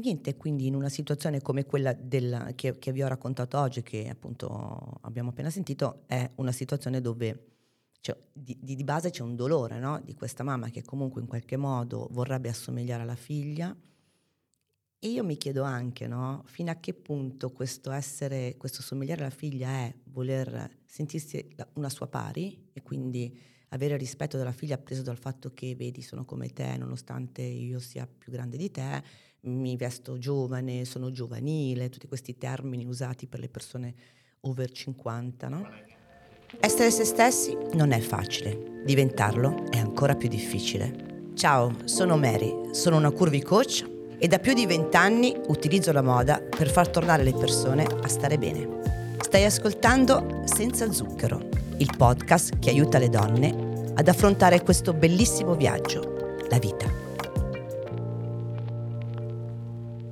Niente, quindi in una situazione come quella della, che, che, vi ho raccontato oggi, che appunto abbiamo appena sentito, è una situazione dove cioè, di, di, base c'è un dolore no? di questa mamma che comunque in qualche modo vorrebbe assomigliare alla figlia. E io mi chiedo anche no? fino a che punto questo essere, questo somigliare alla figlia è voler sentirsi una sua pari e quindi avere rispetto della figlia preso dal fatto che, vedi, sono come te, nonostante io sia più grande di te, mi vesto giovane, sono giovanile, tutti questi termini usati per le persone over 50, no? Essere se stessi non è facile, diventarlo è ancora più difficile. Ciao, sono Mary, sono una curvy coach e da più di vent'anni utilizzo la moda per far tornare le persone a stare bene. Stai ascoltando Senza Zucchero, il podcast che aiuta le donne ad affrontare questo bellissimo viaggio, la vita.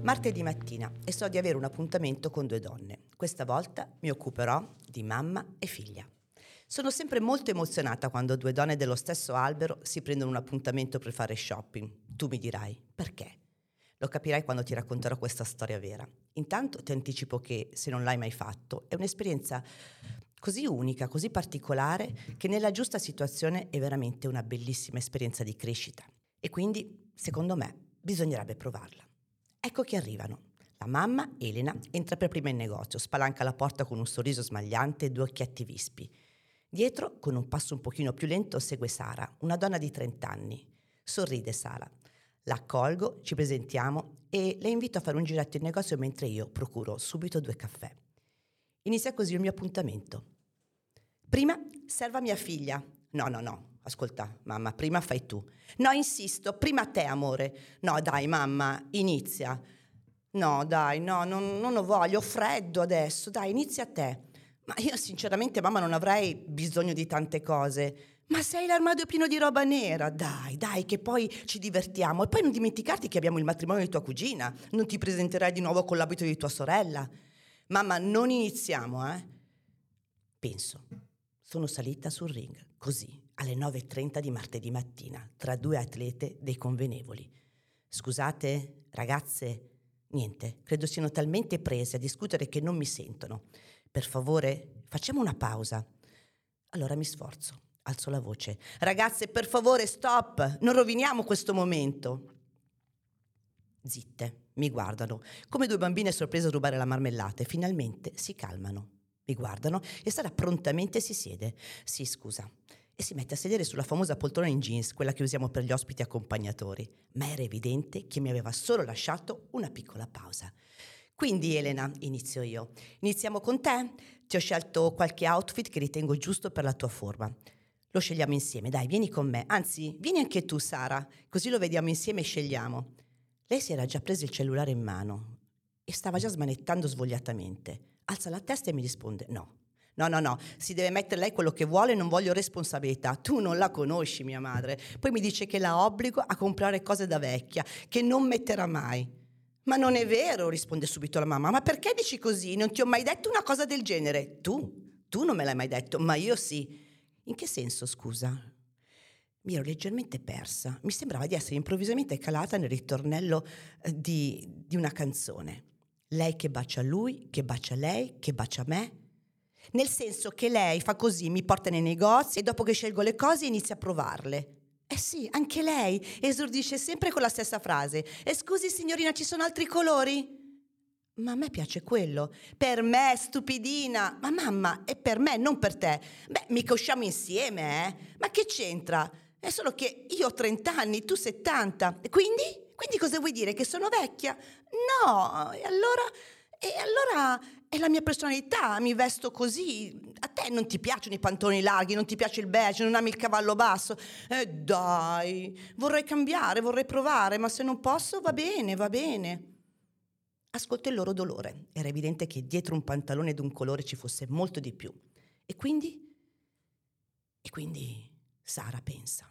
Martedì mattina e so di avere un appuntamento con due donne. Questa volta mi occuperò di mamma e figlia. Sono sempre molto emozionata quando due donne dello stesso albero si prendono un appuntamento per fare shopping. Tu mi dirai perché? Lo capirai quando ti racconterò questa storia vera. Intanto ti anticipo che, se non l'hai mai fatto, è un'esperienza così unica, così particolare, che nella giusta situazione è veramente una bellissima esperienza di crescita. E quindi, secondo me, bisognerebbe provarla. Ecco che arrivano. La mamma, Elena, entra per prima in negozio, spalanca la porta con un sorriso smagliante e due occhietti vispi. Dietro, con un passo un pochino più lento, segue Sara, una donna di 30 anni. Sorride Sara. La accolgo, ci presentiamo e le invito a fare un giretto in negozio mentre io procuro subito due caffè. Inizia così il mio appuntamento. Prima serva mia figlia. No, no, no, Ascolta, mamma, prima fai tu. No, insisto, prima te, amore. No, dai, mamma, inizia. No, dai, no, non, non lo voglio, ho freddo adesso. Dai, inizia te. Ma io sinceramente, mamma, non avrei bisogno di tante cose. Ma sei l'armadio pieno di roba nera, dai, dai, che poi ci divertiamo. E poi non dimenticarti che abbiamo il matrimonio di tua cugina. Non ti presenterai di nuovo con l'abito di tua sorella. Mamma, non iniziamo, eh? Penso. Sono salita sul ring, così, alle 9.30 di martedì mattina, tra due atlete dei convenevoli. Scusate, ragazze, niente, credo siano talmente prese a discutere che non mi sentono. Per favore, facciamo una pausa. Allora mi sforzo, alzo la voce. Ragazze, per favore, stop, non roviniamo questo momento. Zitte, mi guardano, come due bambine sorprese a rubare la marmellata e finalmente si calmano. Mi guardano e Sara prontamente si siede. Sì, scusa, e si mette a sedere sulla famosa poltrona in jeans, quella che usiamo per gli ospiti accompagnatori, ma era evidente che mi aveva solo lasciato una piccola pausa. Quindi Elena, inizio io. Iniziamo con te. Ti ho scelto qualche outfit che ritengo giusto per la tua forma. Lo scegliamo insieme, dai, vieni con me. Anzi, vieni anche tu, Sara, così lo vediamo insieme e scegliamo. Lei si era già preso il cellulare in mano e stava già smanettando svogliatamente. Alza la testa e mi risponde no. No, no, no, si deve mettere lei quello che vuole, non voglio responsabilità. Tu non la conosci, mia madre. Poi mi dice che la obbligo a comprare cose da vecchia, che non metterà mai. Ma non è vero, risponde subito la mamma. Ma perché dici così? Non ti ho mai detto una cosa del genere. Tu, tu non me l'hai mai detto, ma io sì. In che senso, scusa? Mi ero leggermente persa. Mi sembrava di essere improvvisamente calata nel ritornello eh, di, di una canzone. Lei che bacia lui, che bacia lei, che bacia me nel senso che lei fa così, mi porta nei negozi e dopo che scelgo le cose inizia a provarle. Eh sì, anche lei esordisce sempre con la stessa frase. E scusi signorina, ci sono altri colori? Ma a me piace quello. Per me, stupidina. Ma mamma, è per me, non per te. Beh, mica usciamo insieme, eh? Ma che c'entra? È solo che io ho 30 anni, tu 70. E quindi? Quindi cosa vuoi dire? Che sono vecchia? No, e allora... E allora è la mia personalità, mi vesto così. A te non ti piacciono i pantaloni larghi, non ti piace il beige, non ami il cavallo basso. Eh dai, vorrei cambiare, vorrei provare, ma se non posso va bene, va bene. Ascolto il loro dolore. Era evidente che dietro un pantalone di un colore ci fosse molto di più. E quindi? E quindi Sara pensa.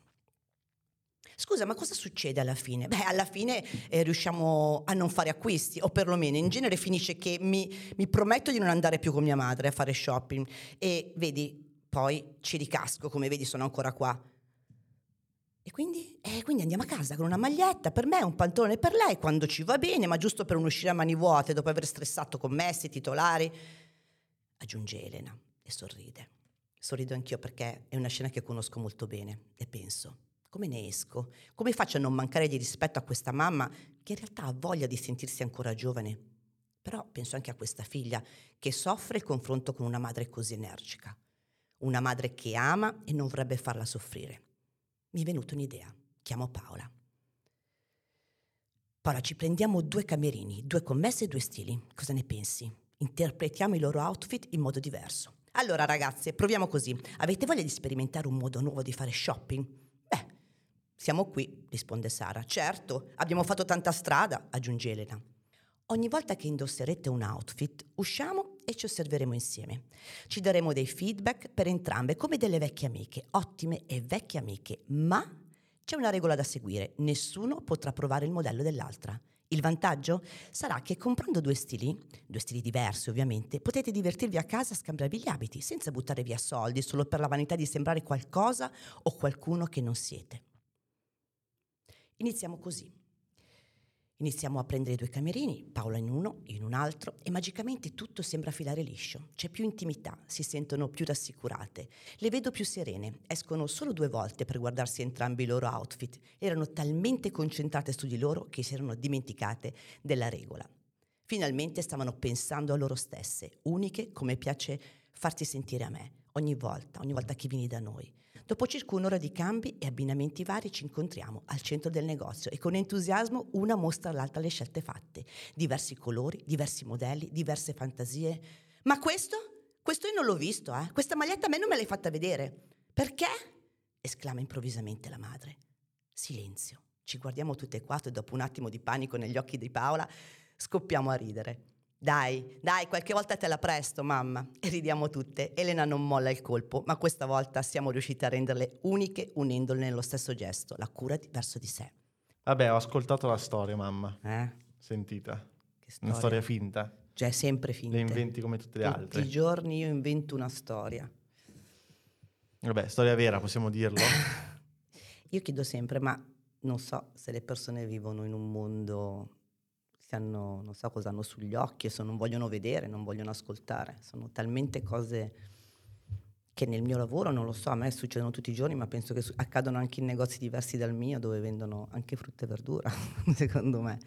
Scusa, ma cosa succede alla fine? Beh, alla fine eh, riusciamo a non fare acquisti, o perlomeno in genere finisce che mi, mi prometto di non andare più con mia madre a fare shopping. E vedi, poi ci ricasco, come vedi sono ancora qua. E quindi, eh, quindi andiamo a casa con una maglietta per me, un pantalone per lei, quando ci va bene, ma giusto per non uscire a mani vuote dopo aver stressato commessi, titolari. Aggiunge Elena e sorride. Sorrido anch'io perché è una scena che conosco molto bene e penso, come ne esco? Come faccio a non mancare di rispetto a questa mamma che in realtà ha voglia di sentirsi ancora giovane? Però penso anche a questa figlia che soffre il confronto con una madre così energica. Una madre che ama e non vorrebbe farla soffrire. Mi è venuta un'idea. Chiamo Paola. Paola, ci prendiamo due camerini, due commesse e due stili. Cosa ne pensi? Interpretiamo i loro outfit in modo diverso. Allora ragazze, proviamo così. Avete voglia di sperimentare un modo nuovo di fare shopping? Siamo qui, risponde Sara. Certo, abbiamo fatto tanta strada, aggiunge Elena. Ogni volta che indosserete un outfit, usciamo e ci osserveremo insieme. Ci daremo dei feedback per entrambe, come delle vecchie amiche, ottime e vecchie amiche, ma c'è una regola da seguire, nessuno potrà provare il modello dell'altra. Il vantaggio sarà che comprando due stili, due stili diversi ovviamente, potete divertirvi a casa a scambiarvi gli abiti senza buttare via soldi solo per la vanità di sembrare qualcosa o qualcuno che non siete. Iniziamo così. Iniziamo a prendere due camerini, Paola in uno, io in un altro, e magicamente tutto sembra filare liscio. C'è più intimità, si sentono più rassicurate. Le vedo più serene, escono solo due volte per guardarsi entrambi i loro outfit. Erano talmente concentrate su di loro che si erano dimenticate della regola. Finalmente stavano pensando a loro stesse, uniche come piace farti sentire a me, ogni volta, ogni volta che vieni da noi. Dopo circa un'ora di cambi e abbinamenti vari ci incontriamo al centro del negozio e con entusiasmo una mostra all'altra le scelte fatte. Diversi colori, diversi modelli, diverse fantasie. Ma questo? Questo io non l'ho visto, eh? Questa maglietta a me non me l'hai fatta vedere. Perché? esclama improvvisamente la madre. Silenzio. Ci guardiamo tutte e quattro e dopo un attimo di panico negli occhi di Paola scoppiamo a ridere. Dai, dai, qualche volta te la presto, mamma. E ridiamo tutte. Elena non molla il colpo, ma questa volta siamo riusciti a renderle uniche unendole nello stesso gesto, la cura di, verso di sé. Vabbè, ho ascoltato la storia, mamma. Eh? Sentita. Storia. Una storia finta. Cioè, sempre finta. Le inventi come tutte le Tutti altre. i giorni io invento una storia. Vabbè, storia vera, possiamo dirlo. Io chiedo sempre, ma non so se le persone vivono in un mondo che hanno, non so cosa hanno sugli occhi se non vogliono vedere, non vogliono ascoltare. Sono talmente cose che nel mio lavoro, non lo so, a me succedono tutti i giorni, ma penso che su- accadono anche in negozi diversi dal mio dove vendono anche frutta e verdura. Secondo me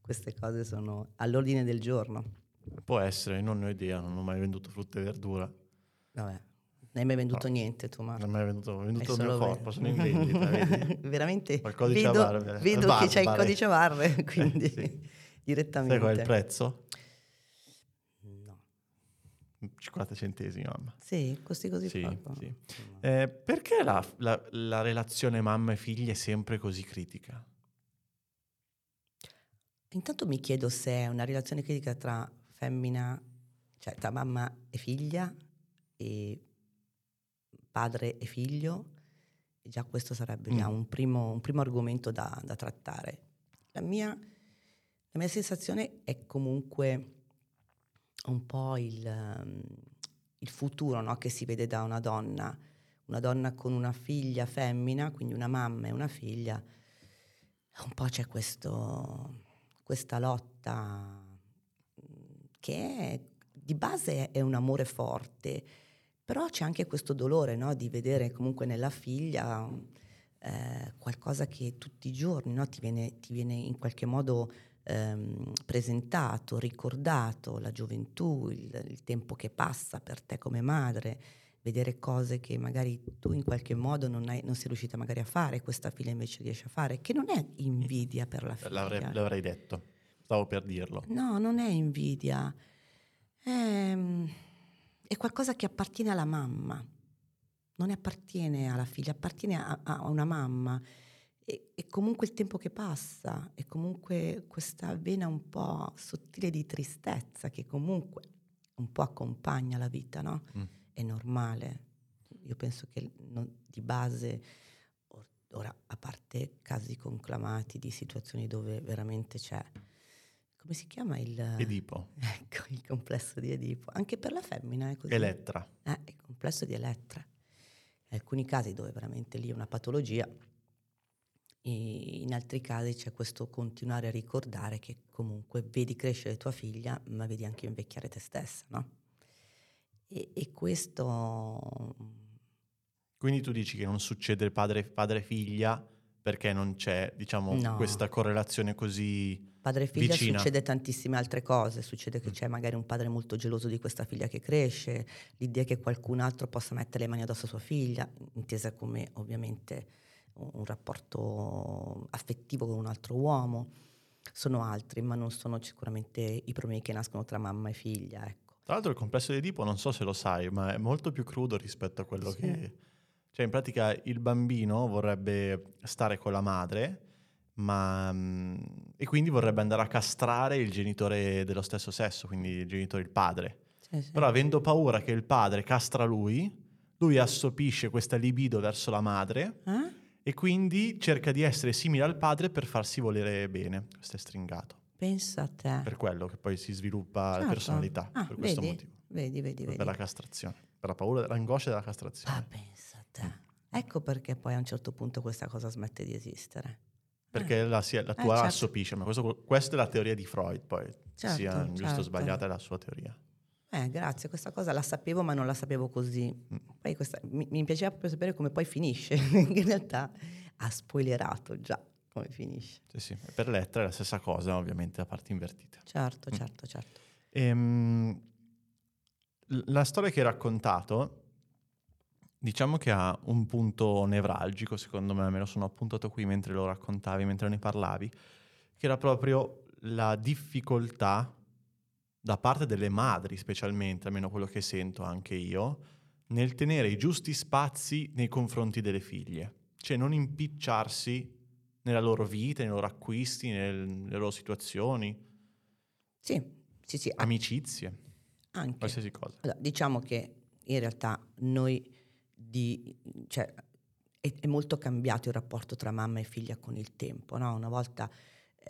queste cose sono all'ordine del giorno. Può essere, non ne ho idea, non ho mai venduto frutta e verdura. Vabbè, non hai mai venduto No. niente tu, Marco. Non ho mai venduto, ho venduto Hai il mio corpo, sono in vendita? Veramente codice vedo, a barre. vedo Barbare. che c'hai il codice a barre, quindi Sì. Direttamente. Sai qual è il prezzo? No. 50 centesimi, mamma. Sì, costi così Sì, poco. sì. Eh, perché la, la- la relazione mamma e figlia è sempre così critica? Intanto mi chiedo se è una relazione critica tra femmina, cioè tra mamma e figlia e padre e figlio. Già questo sarebbe già Mm. un, primo, un primo argomento da, da trattare. La mia, la mia sensazione è comunque un po' il, ehm, il futuro no? che si vede da una donna, una donna con una figlia femmina, quindi una mamma e una figlia. Un po' c'è questo, questa lotta mh, che è- di base è un amore forte, però c'è anche questo dolore no? di vedere comunque nella figlia eh, qualcosa che tutti i giorni no? ti, viene, ti viene in qualche modo ehm, presentato, ricordato, la gioventù, il, il tempo che passa per te come madre, vedere cose che magari tu in qualche modo non, hai- non sei riuscita magari a fare, questa figlia invece riesce a fare, che non è invidia per la figlia. L'avrei, l'avrei detto, stavo per dirlo. No, non è invidia, è, è qualcosa che appartiene alla mamma, non ne appartiene alla figlia, appartiene a, a una mamma. E, e comunque il tempo che passa, e comunque questa vena un po' sottile di tristezza che comunque un po' accompagna la vita, no? Mm. È normale. Io penso che non- di base, or- ora, a parte casi conclamati di situazioni dove veramente c'è, come si chiama il... Edipo, Ecco, il complesso di Edipo. Anche per la femmina è così. Elettra. Eh, il complesso di Elettra. In alcuni casi dove veramente lì è una patologia, in altri casi c'è questo continuare a ricordare che comunque vedi crescere tua figlia, ma vedi anche invecchiare te stessa, no? E, e questo... Quindi tu dici che non succede padre, padre-figlia perché non c'è, diciamo, no. questa correlazione così padre e figlia vicina. succede tantissime altre cose, succede che mm. c'è magari un padre molto geloso di questa figlia che cresce, l'idea che qualcun altro possa mettere le mani addosso a sua figlia, intesa come ovviamente un rapporto affettivo con un altro uomo, sono altri, ma non sono sicuramente i problemi che nascono tra mamma e figlia. Ecco. Tra l'altro il complesso di Edipo, non so se lo sai, ma è molto più crudo rispetto a quello sì. che... Cioè in pratica il bambino vorrebbe stare con la madre, ma... Mm, e quindi vorrebbe andare a castrare il genitore dello stesso sesso, quindi il genitore, il padre. Sì, sì. Però avendo paura che il padre castra lui, lui assopisce questa libido verso la madre. Eh? E quindi cerca di essere simile al padre per farsi volere bene. Questo è stringato. Pensa a te. Per quello che poi si sviluppa certo. la personalità, ah, per questo vedi, motivo. Vedi, vedi, vedi. Per la castrazione, per la paura, l'angoscia della castrazione. Ah, pensa a te. Ecco perché poi a un certo punto questa cosa smette di esistere. Perché eh. la, la, tua eh, certo. assopisce, ma questo, questa è la teoria di Freud, poi certo, sia certo. giusto o certo. sbagliata è la sua teoria. Eh, grazie, questa cosa la sapevo ma non la sapevo così. Poi questa, mi, mi, piaceva proprio sapere come poi finisce. In realtà ha spoilerato già come finisce. Sì, sì. Per lettera è la stessa cosa, ovviamente, a parte invertite. Certo, mm. certo, certo. Ehm, la storia che hai raccontato, diciamo che ha un punto nevralgico, secondo me, me lo sono appuntato qui mentre lo raccontavi, mentre ne parlavi, che era proprio la difficoltà da parte delle madri specialmente, almeno quello che sento anche io, nel tenere i giusti spazi nei confronti delle figlie, cioè non impicciarsi nella loro vita, nei loro acquisti, nel, nelle loro situazioni. Sì, sì, sì. Amicizie. Anche. Qualsiasi cosa. Allora, diciamo che in realtà noi di, cioè, è, è, molto cambiato il rapporto tra mamma e figlia con il tempo, no? Una volta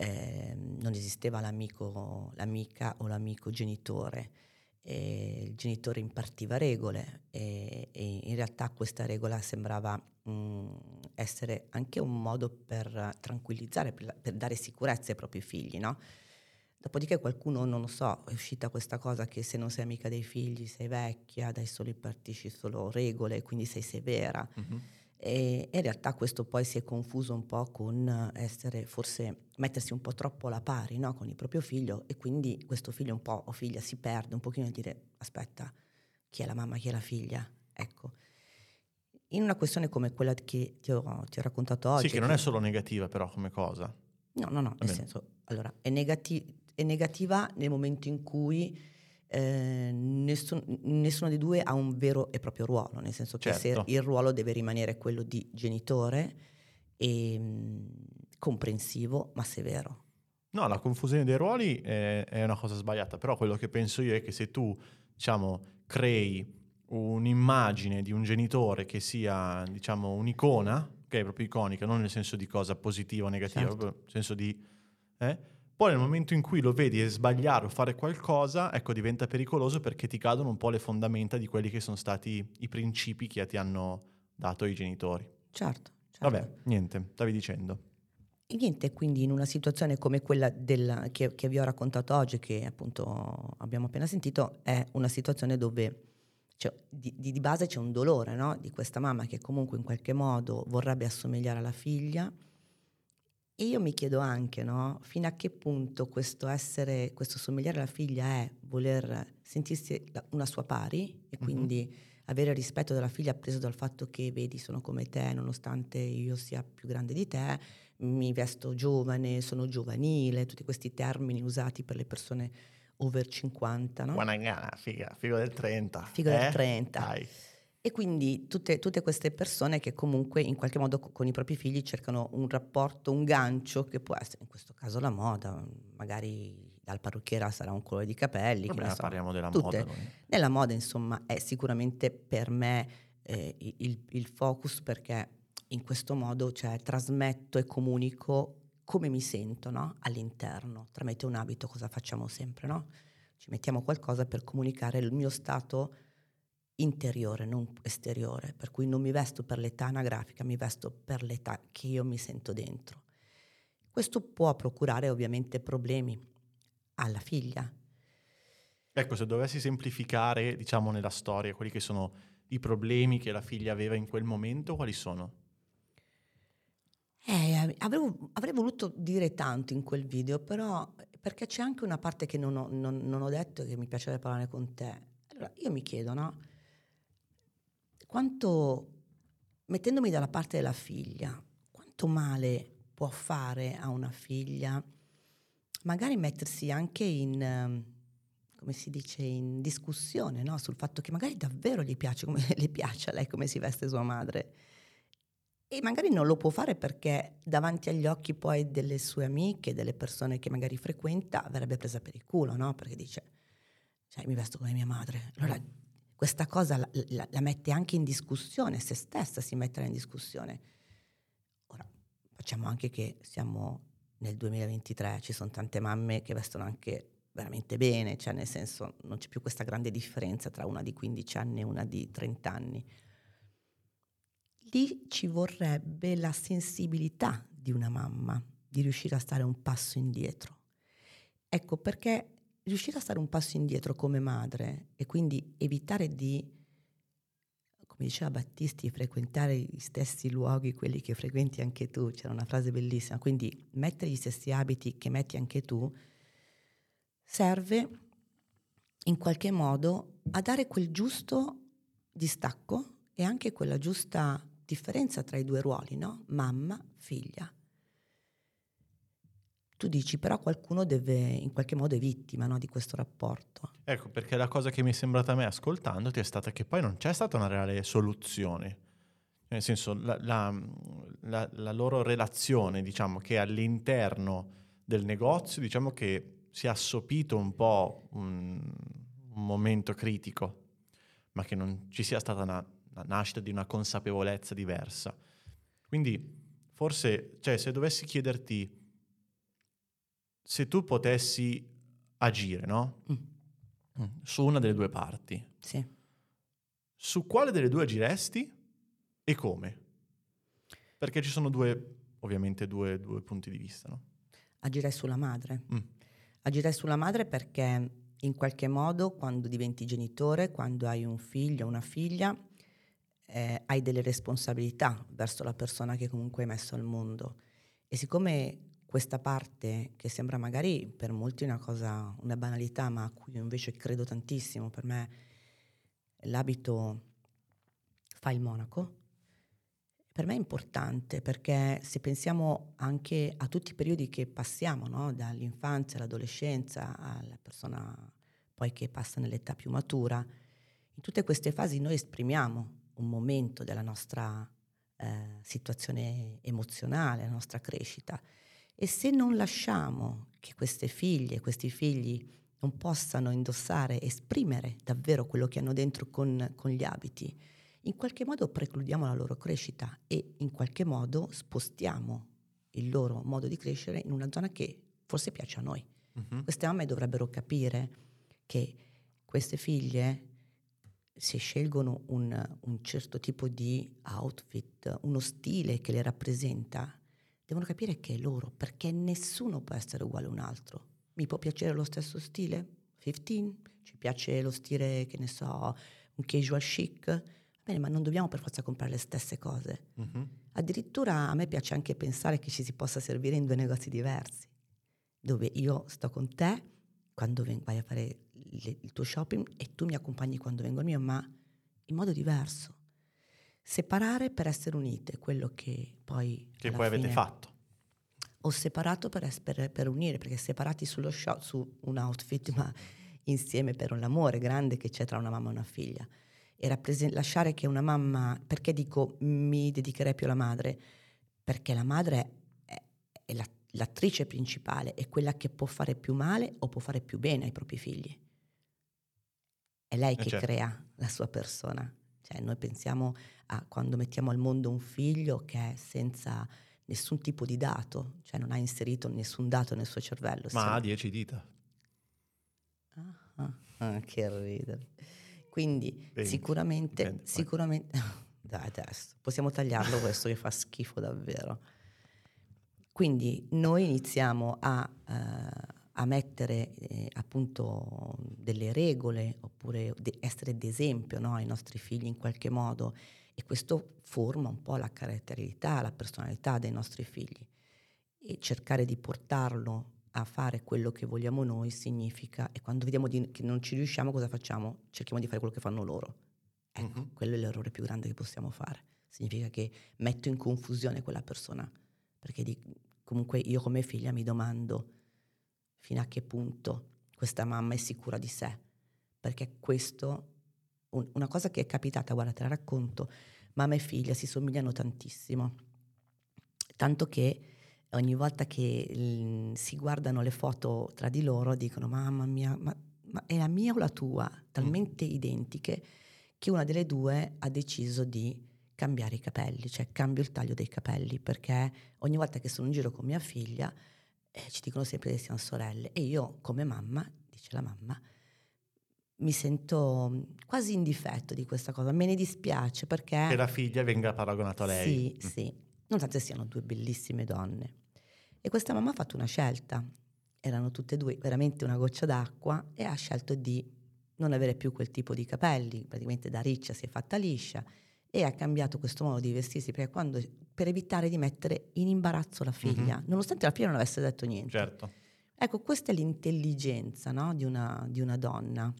eh, non esisteva l'amico, l'amica o l'amico genitore. E il genitore impartiva regole e, e, in realtà questa regola sembrava mh, essere anche un modo per tranquillizzare, per, per, dare sicurezza ai propri figli, no? Dopodiché qualcuno, non lo so, è uscita questa cosa che se non sei amica dei figli sei vecchia, dai solo impartisci solo regole, quindi sei severa. Mm-hmm. E in realtà questo poi si è confuso un po' con essere, forse mettersi un po' troppo alla pari no? con il proprio figlio e quindi questo figlio un po' o figlia si perde un pochino a dire aspetta, chi è la mamma, chi è la figlia? Ecco. In una questione come quella che ti ho, ti ho raccontato oggi... Sì, che non è solo negativa però come cosa. No, no, no, nel senso, allora, è, negati- è negativa nel momento in cui eh, nessun, nessuno dei due ha un vero e proprio ruolo, nel senso che certo. il ruolo deve rimanere quello di genitore e mh, mm, comprensivo ma severo. No, la confusione dei ruoli è, è, una cosa sbagliata, però quello che penso io è che se tu, diciamo, crei un'immagine di un genitore che sia, diciamo, un'icona, che è proprio iconica, non nel senso di cosa positiva o negativa, certo. proprio nel senso di... Eh, poi nel momento in cui lo vedi sbagliare o fare qualcosa, ecco, diventa pericoloso perché ti cadono un po' le fondamenta di quelli che sono stati i principi che ti hanno dato i genitori. Certo. certo. Vabbè, niente, stavi dicendo. E niente, quindi in una situazione come quella del, che, che vi ho raccontato oggi, che appunto abbiamo appena sentito, è una situazione dove cioè, di, di, base c'è un dolore no? di questa mamma che comunque in qualche modo vorrebbe assomigliare alla figlia e io mi chiedo anche, no, fino a che punto questo essere, questo somigliare alla figlia è voler sentirsi una sua pari e quindi mm-hmm. avere rispetto della figlia preso dal fatto che, vedi, sono come te, nonostante io sia più grande di te, mi vesto giovane, sono giovanile, tutti questi termini usati per le persone over 50, no? Guanagana, figa, figo del 30. Figo eh? del 30. Dai. E quindi tutte, tutte, queste persone che comunque in qualche modo con i propri figli cercano un rapporto, un gancio che può essere in questo caso la moda, magari dal parrucchiera sarà un colore di capelli. Vabbè, so, parliamo della tutte. moda. Noi. Nella moda insomma è sicuramente per me eh, il, il, focus perché in questo modo cioè, trasmetto e comunico come mi sento no? all'interno, tramite un abito cosa facciamo sempre, no? Ci mettiamo qualcosa per comunicare il mio stato interiore, non esteriore, per cui non mi vesto per l'età anagrafica, mi vesto per l'età che io mi sento dentro. Questo può procurare ovviamente problemi alla figlia. Ecco, se dovessi semplificare, diciamo, nella storia quelli che sono i problemi che la figlia aveva in quel momento, quali sono? Eh, avevo, avrei voluto dire tanto in quel video, però perché c'è anche una parte che non ho, non, non ho detto e che mi piacerebbe parlare con te. Allora, io mi chiedo, no? Quanto, mettendomi dalla parte della figlia, quanto male può fare a una figlia magari mettersi anche in, ehm, come si dice, in discussione no? sul fatto che magari davvero gli piace, come, le piace a lei come si veste sua madre. E magari non lo può fare perché davanti agli occhi poi delle sue amiche, delle persone che magari frequenta, verrebbe presa per il culo, no? Perché dice, cioè, mi vesto come mia madre. Allora questa cosa la, la, la, mette anche in discussione, se stessa si mette in discussione. Ora, facciamo anche che siamo nel 2023, ci sono tante mamme che vestono anche veramente bene, cioè nel senso non c'è più questa grande differenza tra una di 15 anni e una di 30 anni. Lì ci vorrebbe la sensibilità di una mamma, di riuscire a stare un passo indietro. Ecco perché riuscire a stare un passo indietro come madre e quindi evitare di, come diceva Battisti, frequentare gli stessi luoghi, quelli che frequenti anche tu, c'era una frase bellissima, quindi mettere gli stessi abiti che metti anche tu, serve in qualche modo a dare quel giusto distacco e anche quella giusta differenza tra i due ruoli, no? Mamma, figlia tu dici però qualcuno deve in qualche modo è vittima no, di questo rapporto. Ecco, perché la cosa che mi è sembrata a me ascoltandoti è stata che poi non c'è stata una reale soluzione. Nel senso, la, la, la, la loro relazione, diciamo, che all'interno del negozio, diciamo che si è assopito un po' un, un momento critico, ma che non ci sia stata una, una nascita di una consapevolezza diversa. Quindi, forse, cioè, se dovessi chiederti se tu potessi agire, no? Mm. mm. Su una delle due parti. Sì. Su quale delle due agiresti e come? Perché ci sono due, ovviamente, due, due punti di vista, no? Agirei sulla madre. Mm. Agirei sulla madre perché in qualche modo quando diventi genitore, quando hai un figlio o una figlia, eh, hai delle responsabilità verso la persona che comunque hai messo al mondo. E siccome questa parte che sembra magari per molti una cosa, una banalità, ma a cui io invece credo tantissimo, per me l'abito fa il monaco, per me è importante perché se pensiamo anche a tutti i periodi che passiamo, no? dall'infanzia all'adolescenza alla persona poi che passa nell'età più matura, in tutte queste fasi noi esprimiamo un momento della nostra eh, situazione emozionale, la nostra crescita. E se non lasciamo che queste figlie, questi figli non possano indossare, esprimere davvero quello che hanno dentro con, con gli abiti, in qualche modo precludiamo la loro crescita e in qualche modo spostiamo il loro modo di crescere in una zona che forse piace a noi. Uh-huh. Queste mamme dovrebbero capire che queste figlie, se scelgono un, un certo tipo di outfit, uno stile che le rappresenta, devono capire che è loro, perché nessuno può essere uguale a un altro. Mi può piacere lo stesso stile? 15? Ci piace lo stile, che ne so, un casual chic? Bene, ma non dobbiamo per forza comprare le stesse cose. Uh-huh. Addirittura a me piace anche pensare che ci si possa servire in due negozi diversi, dove io sto con te quando vai a fare il, il tuo shopping e tu mi accompagni quando vengo al mio, ma in modo diverso separare per essere unite, quello che poi... Che poi avete fatto. Ho separato per, essere, per unire, perché separati sullo show, su un outfit, ma insieme per un amore grande che c'è tra una mamma e una figlia. E rappresen- lasciare che una mamma, perché dico mi dedicherei più alla madre? Perché la madre è, è la, l'attrice principale, è quella che può fare più male o può fare più bene ai propri figli. È lei eh che certo. crea la sua persona. Cioè, noi pensiamo a quando mettiamo al mondo un figlio che è senza nessun tipo di dato, cioè non ha inserito nessun dato nel suo cervello. Ma ha dieci dita. Ah, ah, che ridere. Quindi 20, sicuramente, dipende, sicuramente, dai adesso, possiamo tagliarlo questo che fa schifo davvero. Quindi noi iniziamo a, eh, a mettere eh, appunto delle regole oppure de- essere d'esempio no, ai nostri figli in qualche modo e questo forma un po' la caratterialità, la personalità dei nostri figli e cercare di portarlo a fare quello che vogliamo noi significa e quando vediamo di- che non ci riusciamo cosa facciamo? Cerchiamo di fare quello che fanno loro. Ecco, Mhm. quello è l'errore più grande che possiamo fare. Significa che metto in confusione quella persona perché di- comunque io come figlia mi domando fino a che punto questa mamma è sicura di sé, perché questo, un- una cosa che è capitata, guarda te la racconto, mamma e figlia si somigliano tantissimo, tanto che ogni volta che mm, si guardano le foto tra di loro dicono mamma mia, ma, ma è la mia o la tua? Talmente identiche che una delle due ha deciso di cambiare i capelli, cioè cambio il taglio dei capelli, perché ogni volta che sono in giro con mia figlia eh, ci dicono sempre che siamo sorelle e io come mamma, dice la mamma, mi sento mm, quasi in difetto di questa cosa, me ne dispiace perché... Che la figlia venga paragonata a lei. Sì, Mm. sì, nonostante siano due bellissime donne. E questa mamma ha fatto una scelta, erano tutte e due veramente una goccia d'acqua e ha scelto di non avere più quel tipo di capelli, praticamente da riccia si è fatta liscia e ha cambiato questo modo di vestirsi perché quando, per evitare di mettere in imbarazzo la figlia, Mhm. nonostante la figlia non avesse detto niente. Certo. Ecco, questa è l'intelligenza no, di, una, di una donna,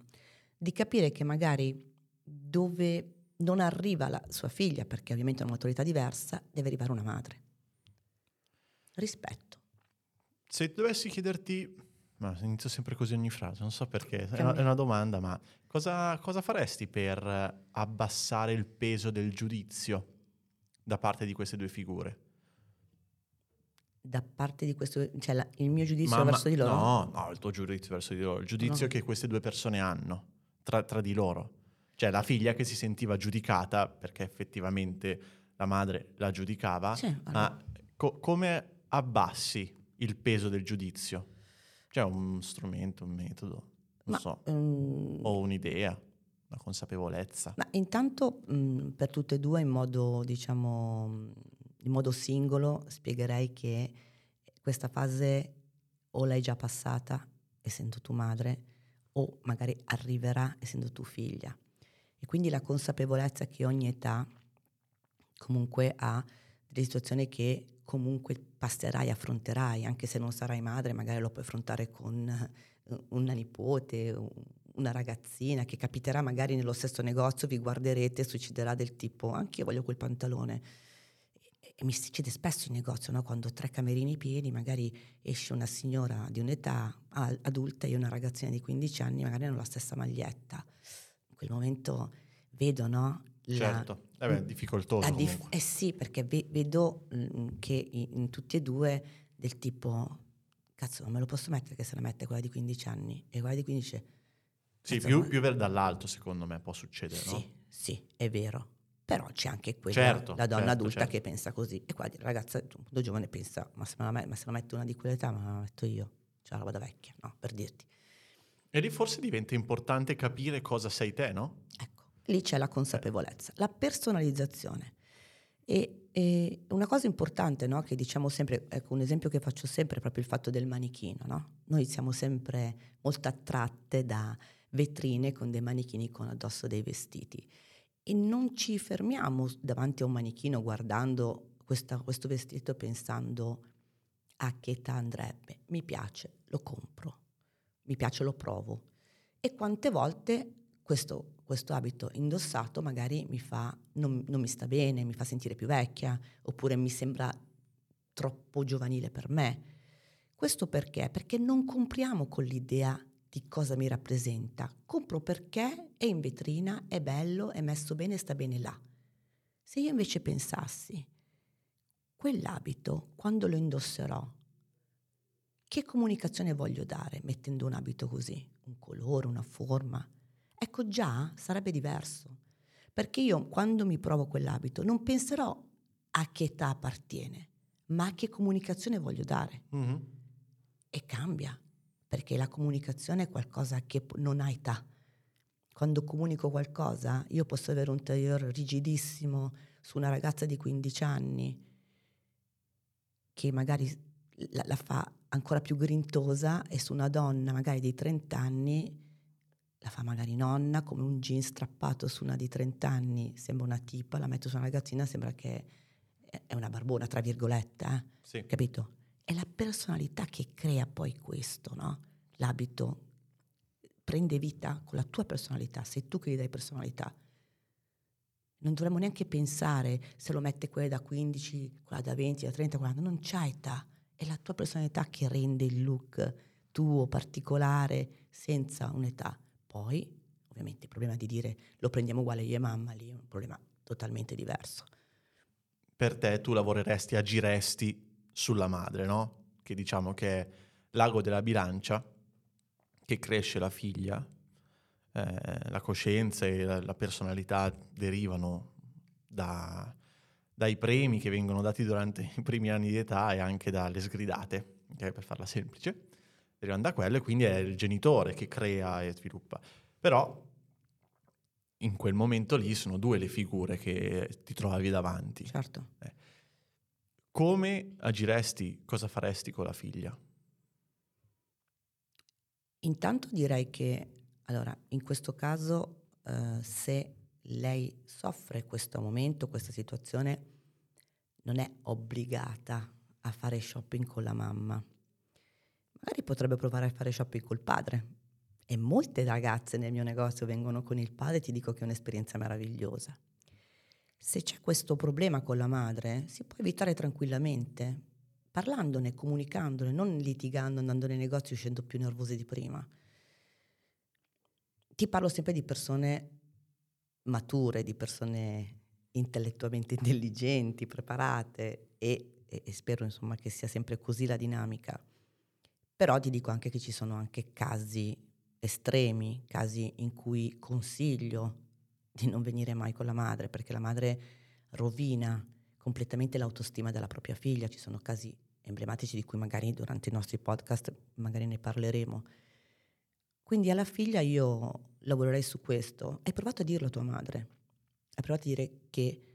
di capire che magari dove non arriva la sua figlia, perché ovviamente ha una maturità diversa, deve arrivare una madre. Rispetto. Se dovessi chiederti, ma inizio sempre così ogni frase, non so perché, è una, è una domanda, ma cosa, cosa faresti per abbassare il peso del giudizio da parte di queste due figure? Da parte di questo, cioè la- il mio giudizio Mamma- verso di loro. No, no, il tuo giudizio verso di loro, il giudizio No. che queste due persone hanno tra, tra di loro. Cioè la figlia che si sentiva giudicata perché effettivamente la madre la giudicava, Sì, allora- ma co- come abbassi il peso del giudizio? C'è un strumento, un metodo, non Ma, so, mm, o un'idea, una consapevolezza. Ma intanto mh, per tutte e due in modo, diciamo, mh, in modo singolo spiegherei che questa fase o l'hai già passata essendo tu madre o magari arriverà essendo tu figlia. E quindi la consapevolezza che ogni età comunque ha delle situazioni che comunque passerai, affronterai, anche se non sarai madre, magari lo puoi affrontare con eh, una nipote, una ragazzina che capiterà magari nello stesso negozio, vi guarderete e succederà del tipo, anche io voglio quel pantalone. E, e mi succede spesso in negozio, no? quando ho tre camerini pieni, magari esce una signora di un'età adulta e una ragazzina di 15 anni, magari hanno la stessa maglietta. In quel momento vedo, no? La- certo, eh beh, difficoltoso dif- eh sì, perché ve- vedo mm, che in, in tutti e due del tipo, cazzo, non me lo posso mettere che se la mette quella di 15 anni e quella di 15 dice, Sì, più, più dall'alto secondo me può succedere, no? Sì, sì, è vero. Però c'è anche quella, Certo, la donna certo, adulta certo. che pensa così. E qua la ragazza, punto giovane, pensa, ma se, me la, ma se la mette una di quell'età, ma la metto io. Cioè, la roba da vecchia, no? Per dirti. E lì forse diventa importante capire cosa sei te, no? Ecco, lì c'è la consapevolezza, la personalizzazione. E, e una cosa importante, no, che diciamo sempre, ecco, un esempio che faccio sempre è proprio il fatto del manichino, no? Noi siamo sempre molto attratte da vetrine con dei manichini con addosso dei vestiti e non ci fermiamo davanti a un manichino guardando questa- questo vestito pensando a che età andrebbe. Mi piace, lo compro, mi piace, lo provo. E quante volte questo, questo abito indossato magari mi fa, non, non mi sta bene, mi fa sentire più vecchia, oppure mi sembra troppo giovanile per me. Questo perché? Perché non compriamo con l'idea di cosa mi rappresenta. Compro perché è in vetrina, è bello, è messo bene, sta bene là. Se io invece pensassi, quell'abito, quando lo indosserò, che comunicazione voglio dare mettendo un abito così? Un colore, una forma? Ecco già sarebbe diverso. Perché io quando mi provo quell'abito non penserò a che età appartiene, ma a che comunicazione voglio dare. Mhm. E cambia, perché la comunicazione è qualcosa che non ha età. quando comunico qualcosa, io posso avere un tailleur rigidissimo su una ragazza di 15 anni che magari la, la fa ancora più grintosa e su una donna magari di 30 anni la fa magari nonna, come un jeans strappato su una di 30 anni, sembra una tipa, la metto su una ragazzina, sembra che è una barbona, tra virgolette, eh? Sì. capito? È la personalità che crea poi questo, no? L'abito prende vita con la tua personalità, sei tu che gli dai personalità. Non dovremmo neanche pensare se lo mette quella da 15, quella da 20, da 30, 40, non c'ha età, è la tua personalità che rende il look tuo particolare senza un'età. Poi, ovviamente, il problema di dire lo prendiamo uguale io e mamma lì è un problema totalmente diverso. Per te tu lavoreresti, agiresti sulla madre, no? Che diciamo che è l'ago della bilancia che cresce la figlia, eh, la coscienza e la, la derivano da, dai premi che vengono dati durante i primi anni di età e anche dalle sgridate, okay, per farla semplice, derivano da quello e quindi è il genitore che crea e sviluppa. Però in quel momento lì sono due le figure che ti trovavi davanti. Certo. Eh. Come agiresti, cosa faresti con la figlia? Intanto direi che, allora, in questo caso, eh, se lei soffre questo momento, questa situazione, non è obbligata a fare shopping con la mamma. Magari potrebbe provare a fare shopping col padre. E molte ragazze nel mio negozio vengono con il padre e ti dico che è un'esperienza meravigliosa. Se c'è questo problema con la madre, si può evitare tranquillamente parlandone, comunicandone, non litigando, andando nei negozi, uscendo più nervose di prima. Ti parlo sempre di persone mature, di persone intellettualmente intelligenti, preparate e, e, e spero insomma che sia sempre così la dinamica. Però ti dico anche che ci sono anche casi estremi, casi in cui consiglio di non venire mai con la madre, perché la madre rovina completamente l'autostima della propria figlia. Ci sono casi emblematici di cui magari durante i nostri podcast magari ne parleremo. Quindi alla figlia io lavorerei su questo. Hai provato a dirlo a tua madre? Hai provato a dire che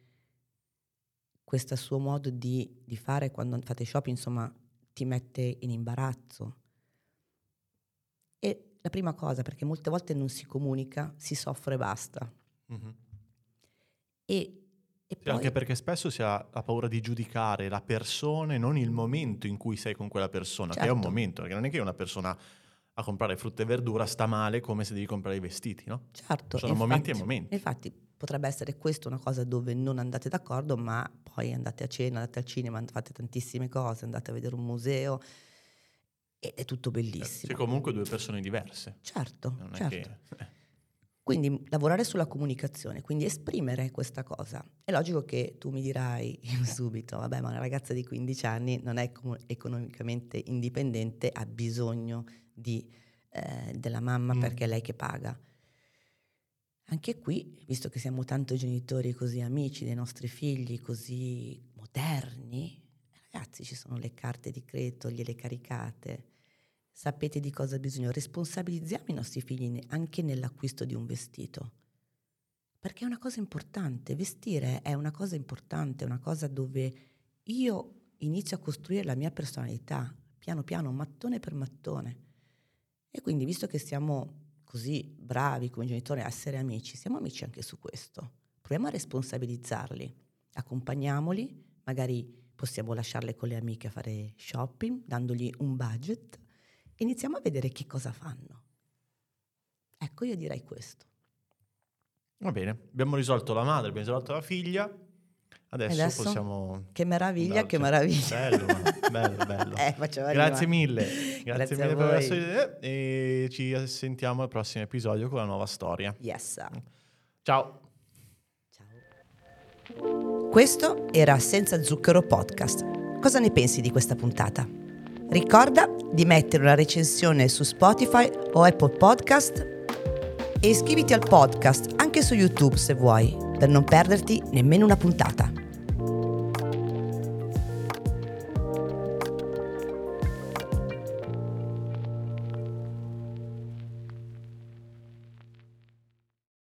questo suo modo di, di fare quando fate shopping, insomma, ti mette in imbarazzo? E la prima cosa, perché molte volte non si comunica, si soffre e basta. Mm-hmm. E e sì, poi... Anche perché spesso si ha la paura di giudicare la persona e non il momento in cui sei con quella persona, certo. che è un certo. momento, perché non è che una persona a comprare frutta e verdura sta male come se devi comprare i vestiti, no? Certo. Sono infatti, momenti e momenti. Infatti potrebbe essere questa una cosa dove non andate d'accordo, ma poi andate a cena, andate al cinema, fate tantissime cose, andate a vedere un museo e è tutto bellissimo. C'è comunque due persone diverse. Certo, non certo. Che... Quindi lavorare sulla comunicazione, quindi esprimere questa cosa. È logico che tu mi dirai subito, vabbè, ma una ragazza di 15 anni non è economicamente indipendente, ha bisogno di, eh, della mamma mm. perché è lei che paga. Anche qui, visto che siamo tanto genitori così amici dei nostri figli, così moderni, ragazzi, ci sono le carte di credito, gliele caricate sapete di cosa bisogna, responsabilizziamo i nostri figli anche nell'acquisto di un vestito. Perché è una cosa importante, vestire è una cosa importante, è una cosa dove io inizio a costruire la mia personalità, piano piano, mattone per mattone. E quindi, visto che siamo così bravi come genitori a essere amici, siamo amici anche su questo. Proviamo a responsabilizzarli, accompagniamoli, magari possiamo lasciarle con le amiche a fare shopping, dandogli un budget iniziamo a vedere che cosa fanno. Ecco, io direi questo. Va bene, abbiamo risolto la madre, abbiamo risolto la figlia. Adesso, Adesso possiamo... Che meraviglia, che meraviglia. Bello, bello, bello. eh, Grazie mille. Grazie, Grazie mille per essere idea e ci sentiamo al prossimo episodio con la nuova storia. Yes. Ciao. Ciao. Questo era Senza Zucchero Podcast. Cosa ne pensi di questa puntata? Ricorda di mettere una recensione su Spotify o Apple Podcast e iscriviti al podcast anche su YouTube se vuoi, per non perderti nemmeno una puntata.